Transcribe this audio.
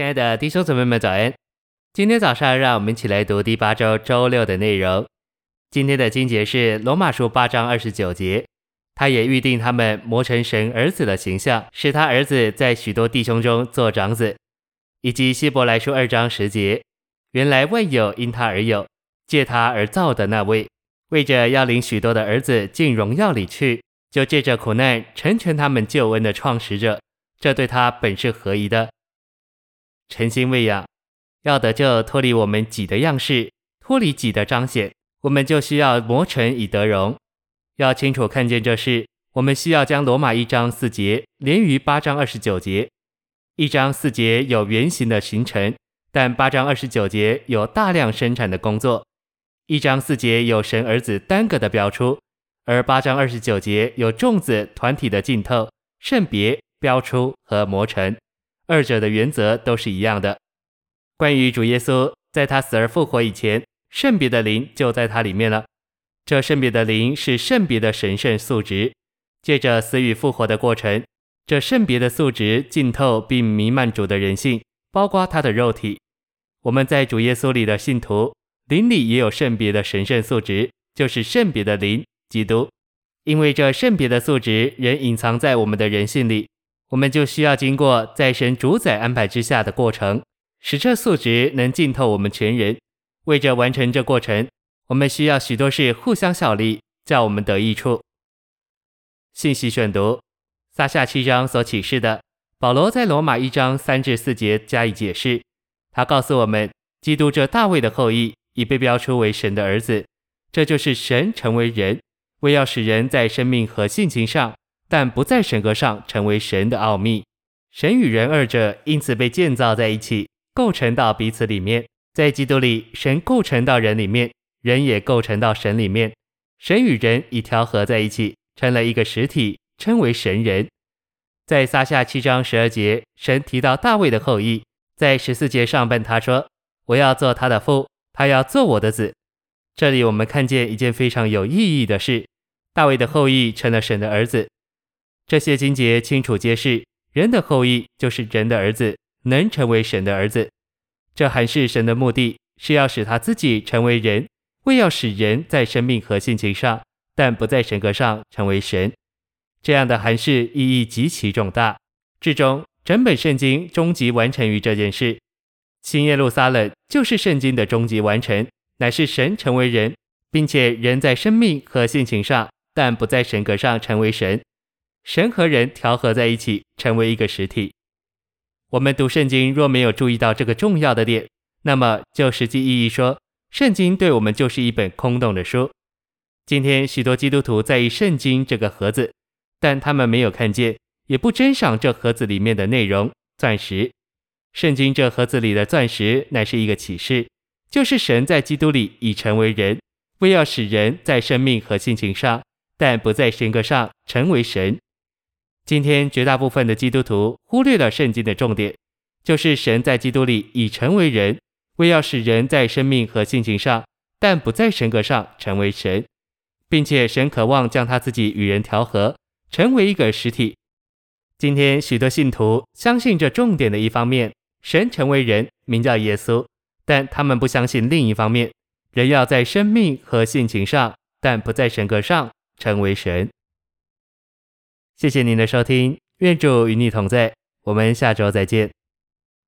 亲爱的弟兄姊妹们，早安！今天早上，让我们一起来读第八周周六的内容。今天的经节是罗马书八章二十九节，他也预定他们磨成神儿子的形象，使他儿子在许多弟兄中做长子。以及希伯来书二章十节，原来万有因他而有，借他而造的那位，为着要领许多的儿子进荣耀里去，就借着苦难成全他们救恩的创始者，这对他本是合宜的。诚心喂养，要得救，脱离我们己的样式，脱离己的彰显，我们就需要磨成以得荣。要清楚看见这事，我们需要将罗马一章四节连于八章二十九节。一章四节有圆形的形成，但八章二十九节有大量生产的工作。一章四节有神儿子单个的标出，而八章二十九节有众子团体的浸透、圣别、标出和磨成。二者的原则都是一样的。关于主耶稣，在他死而复活以前，圣别的灵就在他里面了。这圣别的灵是圣别的神圣素质，借着死与复活的过程，这圣别的素质浸透并弥漫主的人性，包括他的肉体。我们在主耶稣里的信徒，灵里也有圣别的神圣素质，就是圣别的灵，基督。因为这圣别的素质仍隐藏在我们的人性里。我们就需要经过在神主宰安排之下的过程，使这素质能浸透我们全人。为着完成这过程，我们需要许多事互相效力，叫我们得益处。信息选读：撒下七章所启示的，保罗在罗马一章三至四节加以解释。他告诉我们，基督这大卫的后裔已被标出为神的儿子，这就是神成为人，为要使人在生命和性情上。但不在神格上成为神的奥秘，神与人二者因此被建造在一起，构成到彼此里面。在基督里，神构成到人里面，人也构成到神里面。神与人已调和在一起，成了一个实体，称为神人。在撒下七章十二节，神提到大卫的后裔，在十四节上半他说：“我要做他的父，他要做我的子。”这里我们看见一件非常有意义的事：大卫的后裔成了神的儿子。这些经节清楚揭示，人的后裔就是人的儿子，能成为神的儿子。这还是神的目的，是要使他自己成为人，为要使人在生命和性情上，但不在神格上成为神。这样的函释意义极其重大。至终，整本圣经终极完成于这件事。新耶路撒冷就是圣经的终极完成，乃是神成为人，并且人在生命和性情上，但不在神格上成为神。神和人调和在一起，成为一个实体。我们读圣经若没有注意到这个重要的点，那么就实际意义说，圣经对我们就是一本空洞的书。今天许多基督徒在意圣经这个盒子，但他们没有看见，也不珍赏这盒子里面的内容——钻石。圣经这盒子里的钻石乃是一个启示，就是神在基督里已成为人，为要使人在生命和性情上，但不在神格上成为神。今天绝大部分的基督徒忽略了圣经的重点，就是神在基督里已成为人，为要使人在生命和性情上，但不在神格上成为神，并且神渴望将他自己与人调和，成为一个实体。今天许多信徒相信这重点的一方面，神成为人，名叫耶稣，但他们不相信另一方面，人要在生命和性情上，但不在神格上成为神。谢谢您的收听，愿主与你同在，我们下周再见。